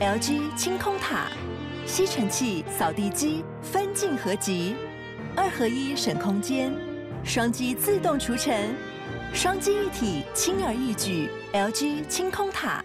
LG 清空塔，吸尘器、扫地机分镜合集，二合一省空间，双击自动除尘，双击一体轻而易举。LG 清空塔。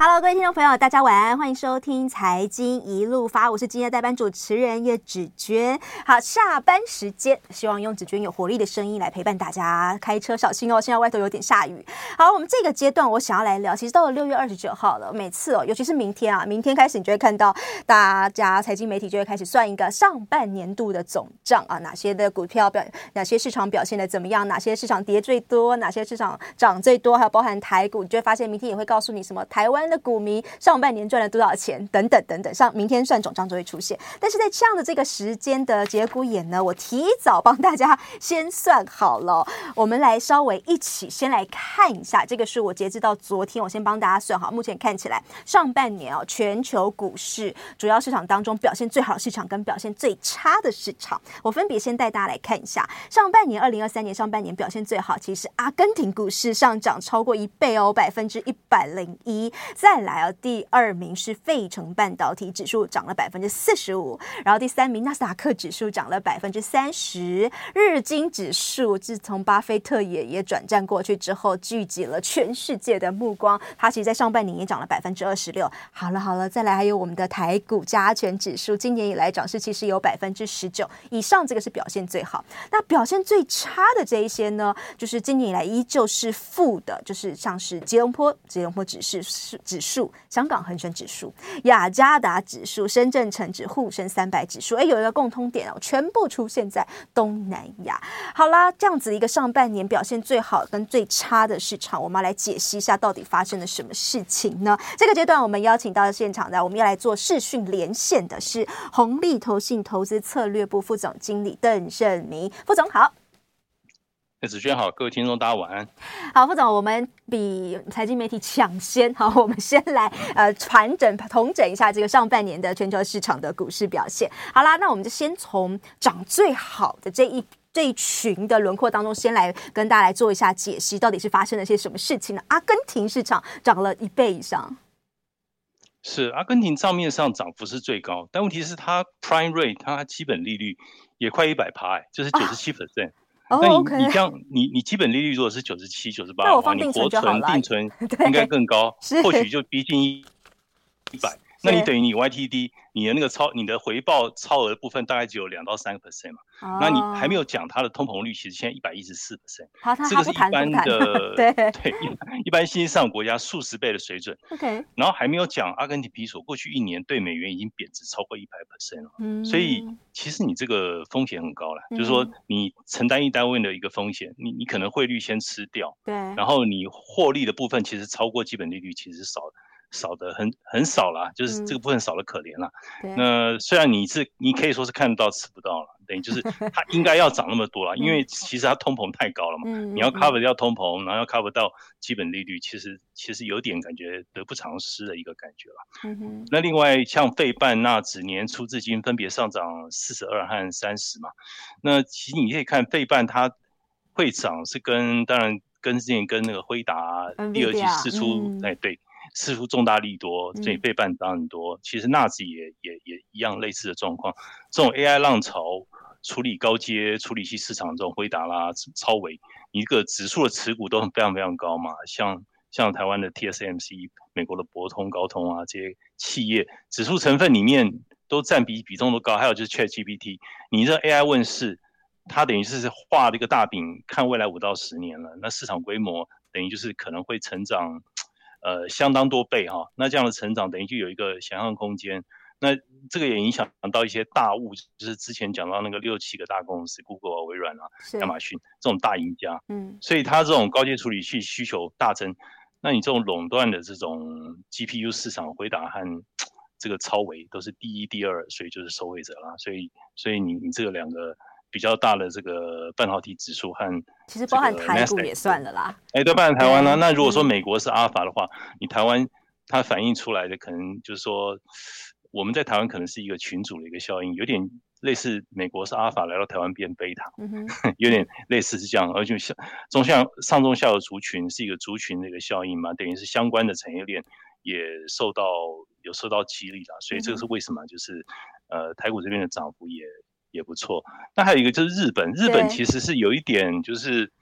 Hello，各位听众朋友，大家晚安，欢迎收听《财经一路发》，我是今天的代班主持人叶芷娟。好，下班时间，希望用芷娟有活力的声音来陪伴大家。开车小心哦，现在外头有点下雨。好，我们这个阶段我想要来聊，其实到了六月二十九号了，每次哦，尤其是明天啊，明天开始你就会看到大家财经媒体就会开始算一个上半年度的总账啊，哪些的股票表，哪些市场表现的怎么样，哪些市场跌最多，哪些市场涨最多，还有包含台股，你就会发现明天也会告诉你什么台湾。的股民上半年赚了多少钱？等等等等，上明天算总账就会出现。但是在这样的这个时间的节骨眼呢，我提早帮大家先算好了。我们来稍微一起先来看一下，这个是我截至到昨天，我先帮大家算好。目前看起来上半年哦，全球股市主要市场当中表现最好的市场跟表现最差的市场，我分别先带大家来看一下。上半年二零二三年上半年表现最好，其实阿根廷股市上涨超过一倍哦，百分之一百零一。再来啊，第二名是费城半导体指数涨了百分之四十五，然后第三名纳斯达克指数涨了百分之三十，日经指数自从巴菲特爷爷转战过去之后，聚集了全世界的目光，它其实在上半年也涨了百分之二十六。好了好了，再来还有我们的台股加权指数，今年以来涨势其实有百分之十九以上，这个是表现最好。那表现最差的这一些呢，就是今年以来依旧是负的，就是像是吉隆坡吉隆坡指数是。指数、香港恒生指数、雅加达指数、深圳成指、沪深三百指数，哎，有一个共通点哦，全部出现在东南亚。好啦，这样子一个上半年表现最好跟最差的市场，我们要来解析一下到底发生了什么事情呢？这个阶段，我们邀请到现场的，我们要来做视讯连线的是红利投信投资策略部副总经理邓胜明副总好。芷娟好，各位听众大家晚安。好，副总，我们比财经媒体抢先，好，我们先来呃传整统整一下这个上半年的全球市场的股市表现。好啦，那我们就先从涨最好的这一这一群的轮廓当中，先来跟大家来做一下解析，到底是发生了些什么事情呢？阿根廷市场涨了一倍以上，是阿根廷账面上涨幅是最高，但问题是它 prime rate 它基本利率也快一百趴，就是九十七 percent。那你、oh, okay. 你这样，你你基本利率如果是九十七、九十八的话，你活存定存应该更高，或许就逼近一一百。那你等于你 YTD 你的那个超你的回报超额部分大概只有两到三个 percent 嘛，oh. 那你还没有讲它的通膨率，其实现在一百一十四 percent，这个是 一般的对对一一般新兴市场国家数十倍的水准。OK，然后还没有讲阿根廷比索过去一年对美元已经贬值超过一百 percent 了，嗯，所以其实你这个风险很高了，嗯，就是说你承担一单位的一个风险，你你可能汇率先吃掉，对，然后你获利的部分其实超过基本利率其实是少的。少的很很少啦，就是这个部分少的可怜啦。嗯、那虽然你是你可以说是看得到吃不到了，等于就是 它应该要涨那么多了，因为其实它通膨太高了嘛。嗯、你要 cover 掉通膨，然后要 cover 到基本利率，其实其实有点感觉得不偿失的一个感觉了。嗯哼。那另外像费半纳指年初至今分别上涨四十二和三十嘛，那其实你可以看费半它会涨是跟当然跟之前跟那个辉达第二季试出哎对。似乎重大利多，所以费半涨很多。嗯、其实纳指也也也一样类似的状况。这种 AI 浪潮处理高阶处理器市场，这种辉达啦、超微，一个指数的持股都很非常非常高嘛。像像台湾的 TSMC、美国的博通、高通啊这些企业，指数成分里面都占比比重都高。还有就是 ChatGPT，你这 AI 问世，它等于是画了一个大饼，看未来五到十年了。那市场规模等于就是可能会成长。呃，相当多倍哈，那这样的成长等于就有一个想象空间。那这个也影响到一些大物，就是之前讲到那个六七个大公司，Google 啊、微软啊、亚马逊这种大赢家。嗯，所以它这种高阶处理器需求大增，那你这种垄断的这种 GPU 市场，回答和这个超维都是第一、第二，所以就是受惠者啦。所以，所以你你这个两个。比较大的这个半导体指数和其实包含台股也算了啦。哎，对，包含台湾呢。那如果说美国是阿尔法的话，嗯、你台湾它反映出来的可能就是说，我们在台湾可能是一个群组的一个效应，有点类似美国是阿尔法来到台湾变贝塔，嗯、有点类似是这样。而且像中下上中下游族群是一个族群的一个效应嘛，等于是相关的产业链也受到有受到激励了，所以这个是为什么？就是呃台股这边的涨幅也也不错。那还有一个就是日本，日本其实是有一点就是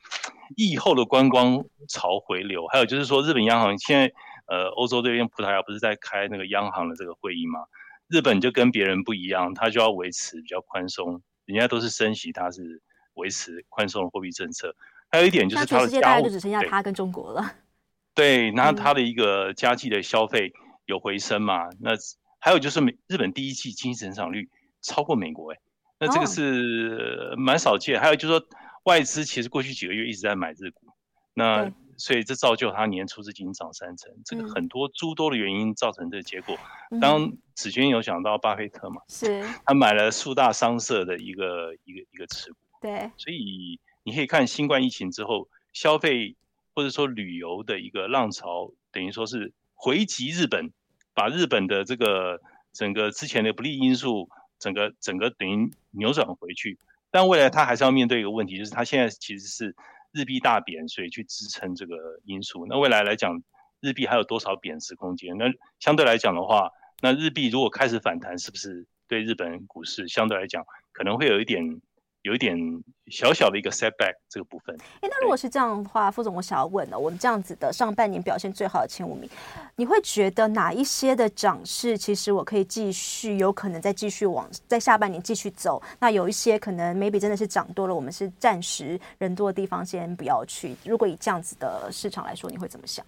疫后的观光潮回流，还有就是说日本央行现在呃欧洲这边葡萄牙不是在开那个央行的这个会议吗？日本就跟别人不一样，他就要维持比较宽松，人家都是升息，他是维持宽松的货币政策。还有一点就是他的，全世界大概就只剩下他跟中国了。对，那他的一个家计的消费有回升嘛？嗯、那还有就是美日本第一季经济增长率超过美国，哎，那这个是蛮少见。哦、还有就是说外资其实过去几个月一直在买日股，那。所以这造就它年初是仅涨三成，这个很多诸多的原因造成这个结果。嗯、当子君有讲到巴菲特嘛，是，他买了数大商社的一个一个一个持股。对，所以你可以看新冠疫情之后，消费或者说旅游的一个浪潮，等于说是回击日本，把日本的这个整个之前的不利因素，整个整个等于扭转回去。但未来它还是要面对一个问题，就是它现在其实是。日币大贬，所以去支撑这个因素。那未来来讲，日币还有多少贬值空间？那相对来讲的话，那日币如果开始反弹，是不是对日本股市相对来讲可能会有一点？有一点小小的一个 setback 这个部分。哎，那如果是这样的话，副总，我想要问了，我们这样子的上半年表现最好的前五名，你会觉得哪一些的涨势，其实我可以继续，有可能再继续往在下半年继续走？那有一些可能 maybe 真的是涨多了，我们是暂时人多的地方先不要去。如果以这样子的市场来说，你会怎么想？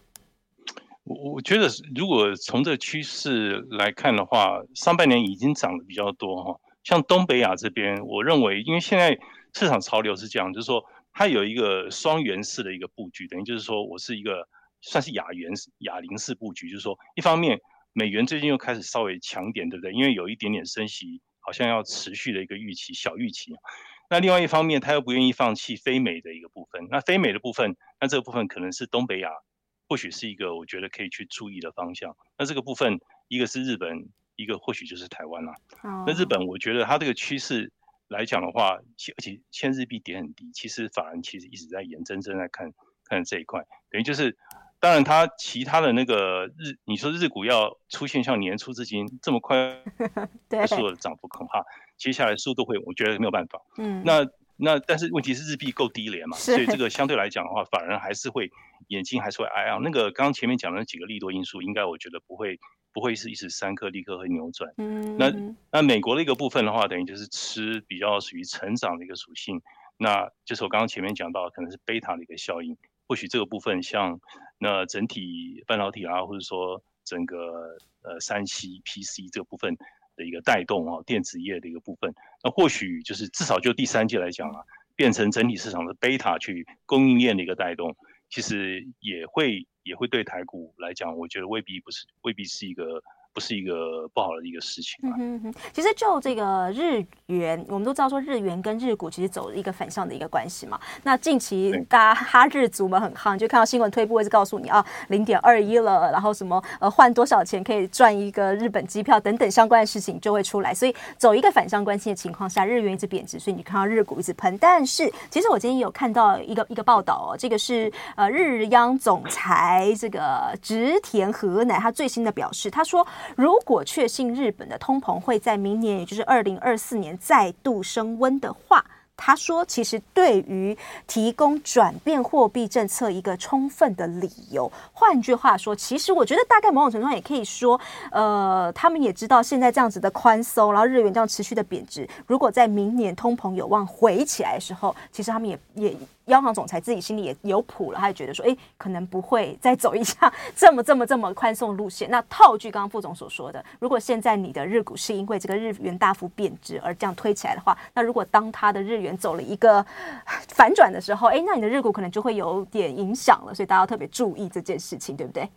我我觉得，如果从这个趋势来看的话，上半年已经涨得比较多哈。像东北亚这边，我认为，因为现在市场潮流是这样，就是说它有一个双元式的一个布局，等于就是说我是一个算是亚元亚零式布局，就是说一方面美元最近又开始稍微强点，对不对？因为有一点点升息，好像要持续的一个预期，小预期。那另外一方面，他又不愿意放弃非美的一个部分。那非美的部分，那这个部分可能是东北亚，或许是一个我觉得可以去注意的方向。那这个部分，一个是日本。一个或许就是台湾了。那日本，我觉得它这个趋势来讲的话，而且现日币跌很低，其实法人其实一直在眼睁睁在看看这一块。等于就是，当然它其他的那个日，你说日股要出现像年初至今这么快 速的涨幅，恐怕接下来速度会，我觉得没有办法。嗯。那那但是问题是日币够低廉嘛，所以这个相对来讲的话，法人还是会眼睛还是会挨啊，那个刚刚前面讲的那几个利多因素，应该我觉得不会。不会是一时三刻立刻会扭转。嗯，那那美国的一个部分的话，等于就是吃比较属于成长的一个属性。那就是我刚刚前面讲到，可能是贝塔的一个效应。或许这个部分像那整体半导体啊，或者说整个呃三 C PC 这个部分的一个带动啊，电子业的一个部分，那或许就是至少就第三季来讲啊，变成整体市场的贝塔去供应链的一个带动，其实也会。也会对台股来讲，我觉得未必不是，未必是一个。不是一个不好的一个事情。嗯哼哼，其实就这个日元，我们都知道说日元跟日股其实走一个反向的一个关系嘛。那近期大家哈日族们很夯，就看到新闻推播会是告诉你啊，零点二一了，然后什么呃换多少钱可以赚一个日本机票等等相关的事情就会出来。所以走一个反向关系的情况下，日元一直贬值，所以你看到日股一直喷。但是其实我今天有看到一个一个报道哦，这个是呃日央总裁这个植田和乃他最新的表示，他说。如果确信日本的通膨会在明年，也就是二零二四年再度升温的话，他说，其实对于提供转变货币政策一个充分的理由。换句话说，其实我觉得大概某种程度上也可以说，呃，他们也知道现在这样子的宽松，然后日元这样持续的贬值，如果在明年通膨有望回起来的时候，其实他们也也。央行总裁自己心里也有谱了，他也觉得说，哎，可能不会再走一下 这么这么这么宽松路线。那套句刚刚副总所说的，如果现在你的日股是因为这个日元大幅贬值而这样推起来的话，那如果当它的日元走了一个反转的时候，哎，那你的日股可能就会有点影响了。所以大家要特别注意这件事情，对不对？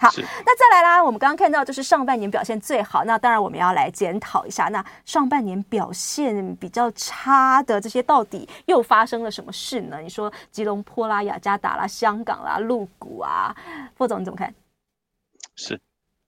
好，那再来啦。我们刚刚看到就是上半年表现最好，那当然我们要来检讨一下，那上半年表现比较差的这些到底又发生了什么事呢？你说吉隆坡啦、雅加达啦、香港啦、陆谷啊，副总你怎么看？是，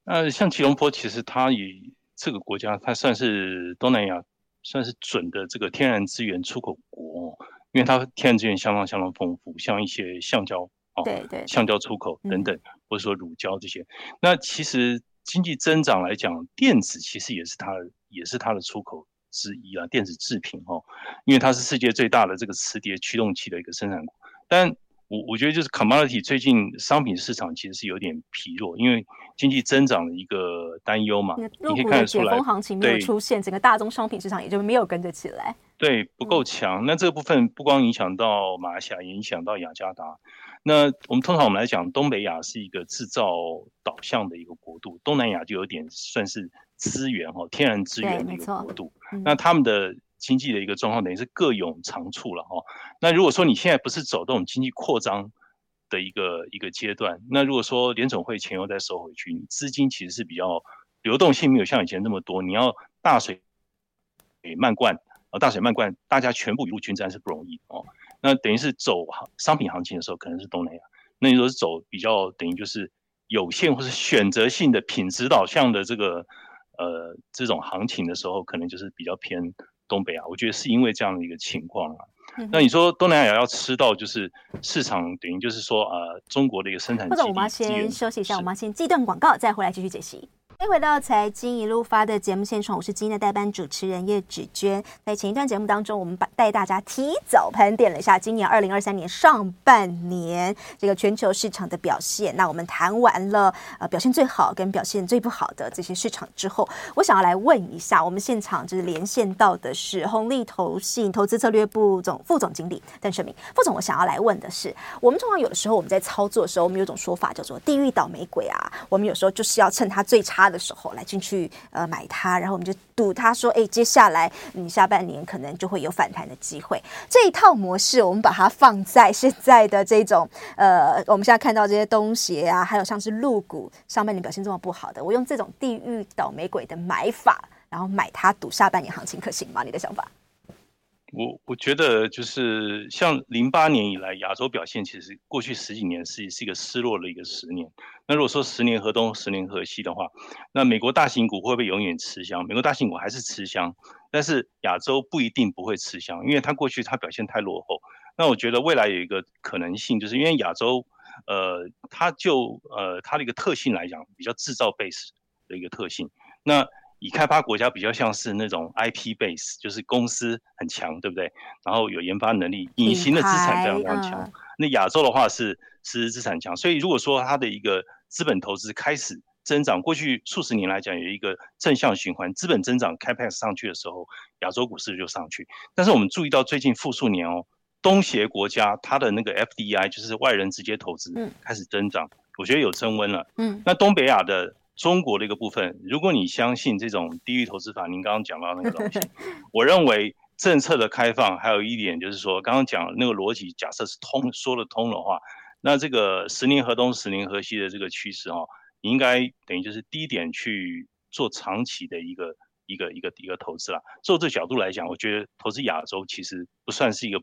呃，像吉隆坡，其实它以这个国家，它算是东南亚算是准的这个天然资源出口国，因为它天然资源相当相当丰富，像一些橡胶。哦，对对，橡胶出口等等，嗯、或者说乳胶这些，那其实经济增长来讲，电子其实也是它也是它的出口之一啊，电子制品哦，因为它是世界最大的这个磁碟驱动器的一个生产国。但我我觉得就是 commodity 最近商品市场其实是有点疲弱，因为经济增长的一个担忧嘛，你可以看得出来，解封行情没有出现，整个大宗商品市场也就没有跟着起来。对，不够强。那这个部分不光影响到马来西亚，也影响到雅加达。那我们通常我们来讲，东北亚是一个制造导向的一个国度，东南亚就有点算是资源哈，天然资源的一个国度。那他们的经济的一个状况等于是各有长处了哈。那如果说你现在不是走这种经济扩张的一个一个阶段，那如果说联总会钱又再收回去，你资金其实是比较流动性没有像以前那么多，你要大水给漫灌。呃，大水漫灌，大家全部雨露均沾是不容易哦。那等于是走商品行情的时候，可能是东南亚。那你说是走比较等于就是有限或是选择性的品质导向的这个呃这种行情的时候，可能就是比较偏东北亚。我觉得是因为这样的一个情况啊。嗯、那你说东南亚要吃到就是市场等于就是说呃中国的一个生产，或者我们要先休息一下，我们要先记段广告，再回来继续解析。欢迎回到财经一路发的节目现场，我是今天的代班主持人叶芷娟。在前一段节目当中，我们把带大家提早盘点了一下今年二零二三年上半年这个全球市场的表现。那我们谈完了呃表现最好跟表现最不好的这些市场之后，我想要来问一下，我们现场就是连线到的是红利投信投资策略部总副总经理邓胜铭副总。我想要来问的是，我们通常有的时候我们在操作的时候，我们有种说法叫做“地狱倒霉鬼”啊，我们有时候就是要趁它最差的时候来进去呃买它，然后我们就赌它说，哎，接下来你下半年可能就会有反弹的机会。这一套模式，我们把它放在现在的这种呃，我们现在看到这些东西啊，还有像是露股上半年表现这么不好的，我用这种地狱倒霉鬼的买法，然后买它赌下半年行情可行吗？你的想法？我我觉得就是像零八年以来，亚洲表现其实过去十几年是是一个失落的一个十年。那如果说十年河东，十年河西的话，那美国大型股会不会永远吃香？美国大型股还是吃香，但是亚洲不一定不会吃香，因为它过去它表现太落后。那我觉得未来有一个可能性，就是因为亚洲，呃，它就呃它的一个特性来讲，比较制造 base 的一个特性。那已开发国家比较像是那种 IP base，就是公司很强，对不对？然后有研发能力，隐形的资产非常非常强。嗯、那亚洲的话是实质资产强，所以如果说它的一个资本投资开始增长，过去数十年来讲有一个正向循环，资本增长 Capex 上去的时候，亚洲股市就上去。但是我们注意到最近复数年哦，东协国家它的那个 FDI 就是外人直接投资开始增长，嗯、我觉得有升温了。嗯，那东北亚的。中国的一个部分，如果你相信这种地域投资法，您刚刚讲到那个东西，我认为政策的开放还有一点就是说，刚刚讲那个逻辑，假设是通说得通的话，那这个十年河东十年河西的这个趋势哈，你应该等于就是低点去做长期的一个一个一个一个投资啦。从这个角度来讲，我觉得投资亚洲其实不算是一个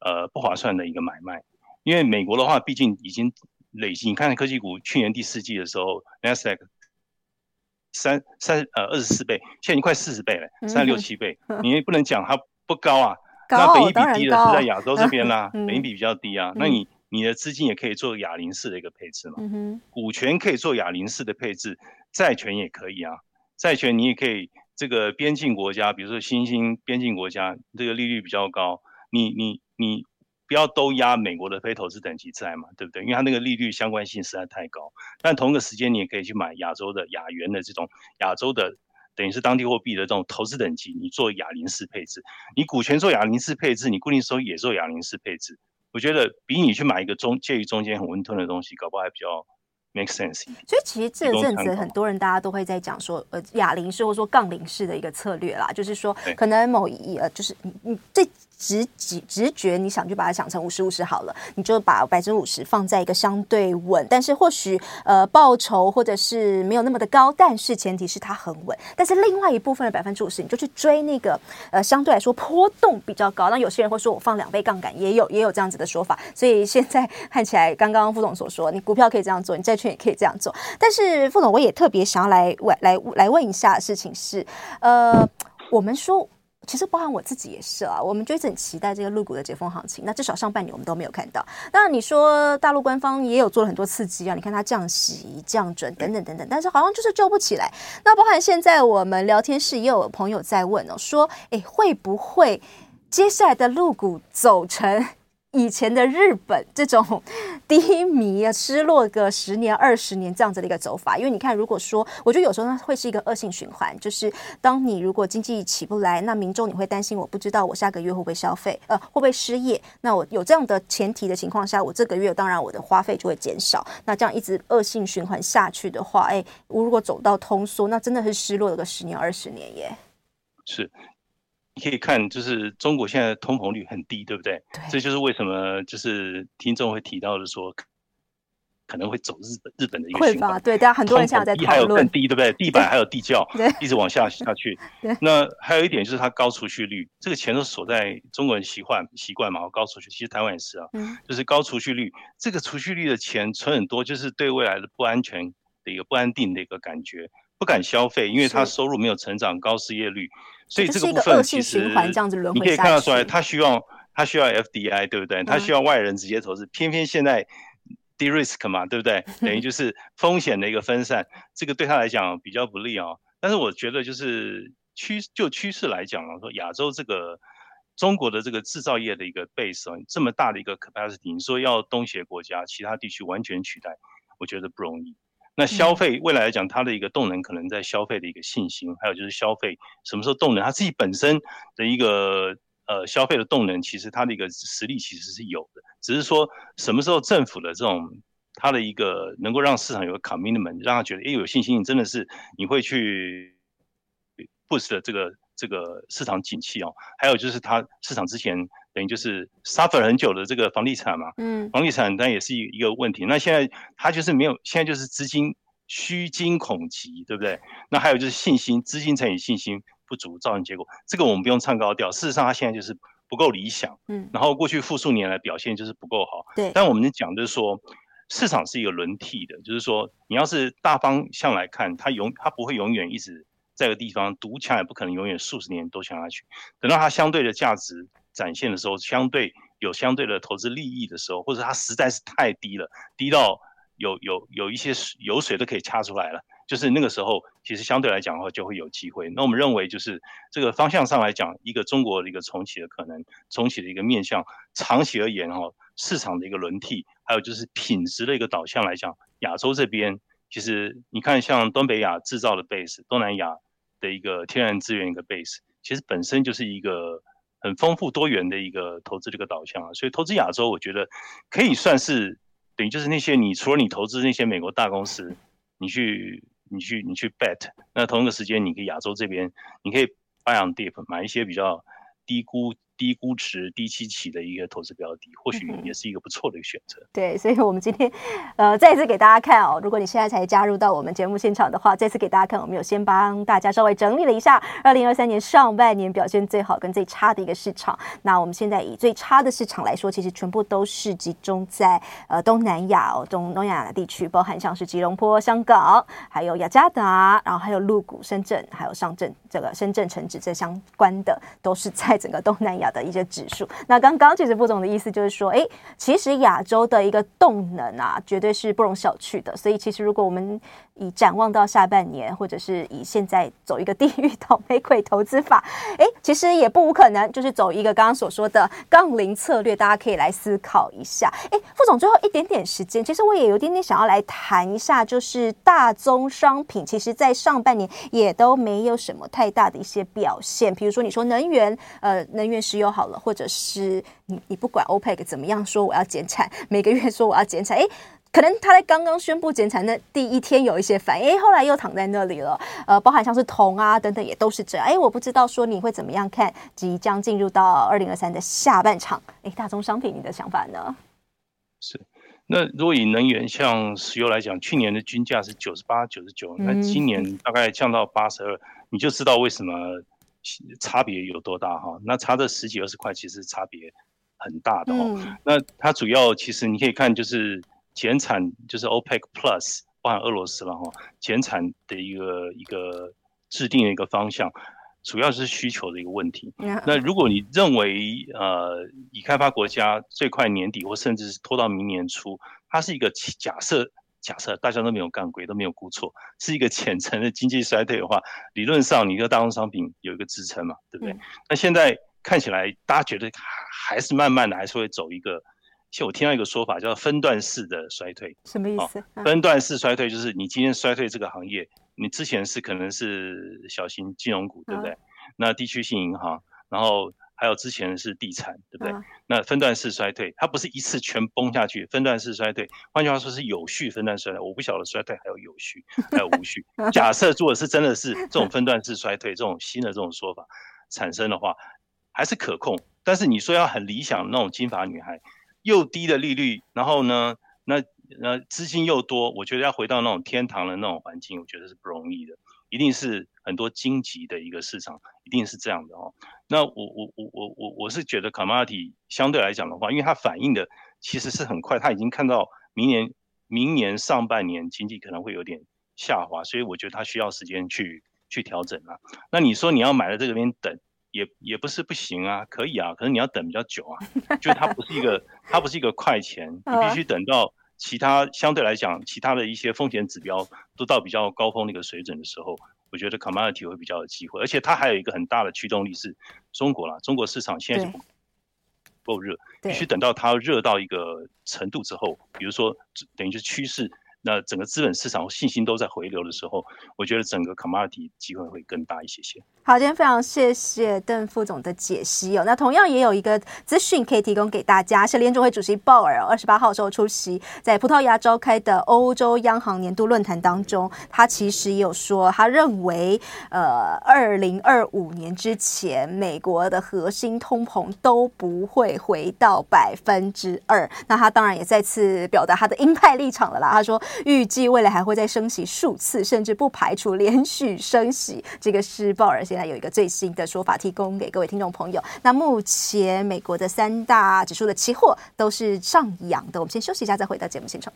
呃不划算的一个买卖，因为美国的话毕竟已经累积，你看科技股去年第四季的时候，NASDAQ 三三呃二十四倍，现在已经快四十倍了，三十六七倍，嗯、你也不能讲它不高啊。高那本益比低的是在亚洲这边啦，嗯、本益比比较低啊。嗯、那你你的资金也可以做哑铃式的一个配置嘛，股权可以做哑铃式的配置，债权也可以啊。债权你也可以这个边境国家，比如说新兴边境国家，这个利率比较高，你你你。你不要都压美国的非投资等级债嘛，对不对？因为它那个利率相关性实在太高。但同一个时间，你也可以去买亚洲的亚元的这种亚洲的，等于是当地货币的这种投资等级，你做亚林式配置，你股权做亚林式配置，你固定收益也做亚林式配置。我觉得比你去买一个中介于中间很温吞的东西，搞不好还比较 make sense。所以其实这阵子很多人大家都会在讲说，呃，哑铃式或者说杠铃式的一个策略啦，就是说可能某一呃，就是你你最。直直直觉，你想就把它想成五十五十好了，你就把百分之五十放在一个相对稳，但是或许呃报酬或者是没有那么的高，但是前提是它很稳。但是另外一部分的百分之五十，你就去追那个呃相对来说波动比较高。那有些人会说我放两倍杠杆，也有也有这样子的说法。所以现在 看起来，刚刚副总所说，你股票可以这样做，你债券也可以这样做。但是副总，我也特别想要来问来来问一下事情是，呃，我们说。其实包含我自己也是啊，我们就一直很期待这个陆股的解封行情。那至少上半年我们都没有看到。那你说大陆官方也有做了很多刺激啊，你看它降息、降准等等等等，但是好像就是救不起来。那包含现在我们聊天室也有朋友在问哦，说哎会不会接下来的陆股走成？以前的日本这种低迷啊、失落个十年、二十年这样子的一个走法，因为你看，如果说，我觉得有时候呢会是一个恶性循环，就是当你如果经济起不来，那民众你会担心，我不知道我下个月会不会消费，呃，会不会失业？那我有这样的前提的情况下，我这个月当然我的花费就会减少。那这样一直恶性循环下去的话，哎，我如果走到通缩，那真的是失落了个十年、二十年耶。是。你可以看，就是中国现在通膨率很低，对不对？对。这就是为什么，就是听众会提到的说，可能会走日本日本的一个循环。对，大家很多人现在在讨论。还有更低，对不对？地板还有地窖，一直往下下去。那还有一点就是它高储蓄率，这个钱都锁在中国人习惯习惯嘛，高储蓄。其实台湾也是啊，嗯、就是高储蓄率，这个储蓄率的钱存很多，就是对未来的不安全的一个不安定的一个感觉。不敢消费，因为他收入没有成长，高失业率，所以这个部分其实你可以看得出来，他需要他需要 FDI，对不对？他需要外人直接投资，偏偏现在 de-risk 嘛，对不对？等于 就是风险的一个分散，这个对他来讲比较不利哦。但是我觉得就是趋就趋势来讲啊，说亚洲这个中国的这个制造业的一个 base 这么大的一个 capacity，你说要东协国家其他地区完全取代，我觉得不容易。那消费未来来讲，它的一个动能可能在消费的一个信心，还有就是消费什么时候动能，它自己本身的一个呃消费的动能，其实它的一个实力其实是有的，只是说什么时候政府的这种它的一个能够让市场有个 commitment，让他觉得哎有信心，你真的是你会去 boost 的这个这个市场景气哦，还有就是它市场之前。等于就是 suffer 很久的这个房地产嘛，嗯，房地产当然也是一一个问题。那现在它就是没有，现在就是资金虚惊恐急，对不对？那还有就是信心，资金乘以信心不足造成结果。这个我们不用唱高调，事实上它现在就是不够理想，嗯。然后过去复数年来表现就是不够好，对。但我们讲就是说，市场是一个轮替的，就是说你要是大方向来看，它永它不会永远一直在个地方独强，也不可能永远数十年都强下去。等到它相对的价值。展现的时候，相对有相对的投资利益的时候，或者它实在是太低了，低到有有有一些油水都可以掐出来了，就是那个时候，其实相对来讲的话就会有机会。那我们认为，就是这个方向上来讲，一个中国的一个重启的可能，重启的一个面向，长期而言哈，市场的一个轮替，还有就是品质的一个导向来讲，亚洲这边其实你看，像东北亚制造的 base，东南亚的一个天然资源一个 base，其实本身就是一个。很丰富多元的一个投资这个导向啊，所以投资亚洲，我觉得可以算是等于就是那些你除了你投资那些美国大公司，你去你去你去 bet，那同一个时间你可以亚洲这边你可以 buy on dip 买一些比较低估。低估值、低基期的一个投资标的，或许也是一个不错的一个选择。对，所以我们今天呃再次给大家看哦，如果你现在才加入到我们节目现场的话，再次给大家看，我们有先帮大家稍微整理了一下二零二三年上半年表现最好跟最差的一个市场。那我们现在以最差的市场来说，其实全部都是集中在呃东南亚哦，东东亚的地区，包含像是吉隆坡、香港，还有雅加达，然后还有陆股、深圳，还有上证这个深圳成指这相关的，都是在整个东南亚。的一些指数，那刚刚其实副总的意思就是说，哎，其实亚洲的一个动能啊，绝对是不容小觑的。所以，其实如果我们以展望到下半年，或者是以现在走一个地狱倒霉鬼投资法，哎，其实也不无可能，就是走一个刚刚所说的杠铃策略，大家可以来思考一下。哎，副总最后一点点时间，其实我也有点点想要来谈一下，就是大宗商品，其实在上半年也都没有什么太大的一些表现。比如说，你说能源，呃，能源石油好了，或者是你你不管 OPEC 怎么样说我要减产，每个月说我要减产，哎。可能他在刚刚宣布减产的第一天有一些反应，后来又躺在那里了。呃，包含像是铜啊等等，也都是这样。哎，我不知道说你会怎么样看即将进入到二零二三的下半场。哎，大宗商品，你的想法呢？是，那如果以能源像石油来讲，去年的均价是九十八、九十九，那今年大概降到八十二，你就知道为什么差别有多大哈。那差这十几二十块，其实差别很大的哦。嗯、那它主要其实你可以看就是。减产就是 OPEC Plus，包含俄罗斯了哈，减产的一个一个制定的一个方向，主要是需求的一个问题。那如果你认为呃，已开发国家最快年底或甚至是拖到明年初，它是一个假设，假设大家都没有干鬼，都没有估错，是一个浅层的经济衰退的话，理论上你个大宗商品有一个支撑嘛，对不对？那现在看起来，大家觉得还是慢慢的，还是会走一个。其实我听到一个说法叫分段式的衰退，什么意思？哦、分段式衰退就是你今天衰退这个行业，你之前是可能是小型金融股，对不对？啊、那地区性银行，然后还有之前是地产，对不对？啊、那分段式衰退，它不是一次全崩下去，分段式衰退，换句话说是有序分段衰退。我不晓得衰退还有有序还有无序。假设如果是真的是这种分段式衰退，这种新的这种说法产生的话，还是可控。但是你说要很理想那种金发女孩。又低的利率，然后呢，那那资金又多，我觉得要回到那种天堂的那种环境，我觉得是不容易的，一定是很多荆棘的一个市场，一定是这样的哦。那我我我我我我是觉得 commodity 相对来讲的话，因为它反应的其实是很快，它已经看到明年明年上半年经济可能会有点下滑，所以我觉得它需要时间去去调整啊。那你说你要买在这边等？也也不是不行啊，可以啊，可是你要等比较久啊，就它不是一个，它不是一个快钱，你必须等到其他相对来讲，其他的一些风险指标都到比较高峰的一个水准的时候，我觉得 commodity 会比较有机会，而且它还有一个很大的驱动力是中国啦，中国市场现在是不够热，必须等到它热到一个程度之后，比如说等于是趋势。那整个资本市场信心都在回流的时候，我觉得整个 commodity 机会会更大一些些。好，今天非常谢谢邓副总的解析哦。那同样也有一个资讯可以提供给大家，是联准会主席鲍尔二十八号时候出席在葡萄牙召开的欧洲央行年度论坛当中，他其实也有说，他认为呃，二零二五年之前，美国的核心通膨都不会回到百分之二。那他当然也再次表达他的鹰派立场了啦，他说。预计未来还会再升息数次，甚至不排除连续升息。这个是鲍尔现在有一个最新的说法，提供给各位听众朋友。那目前美国的三大指数的期货都是上扬的。我们先休息一下，再回到节目现场。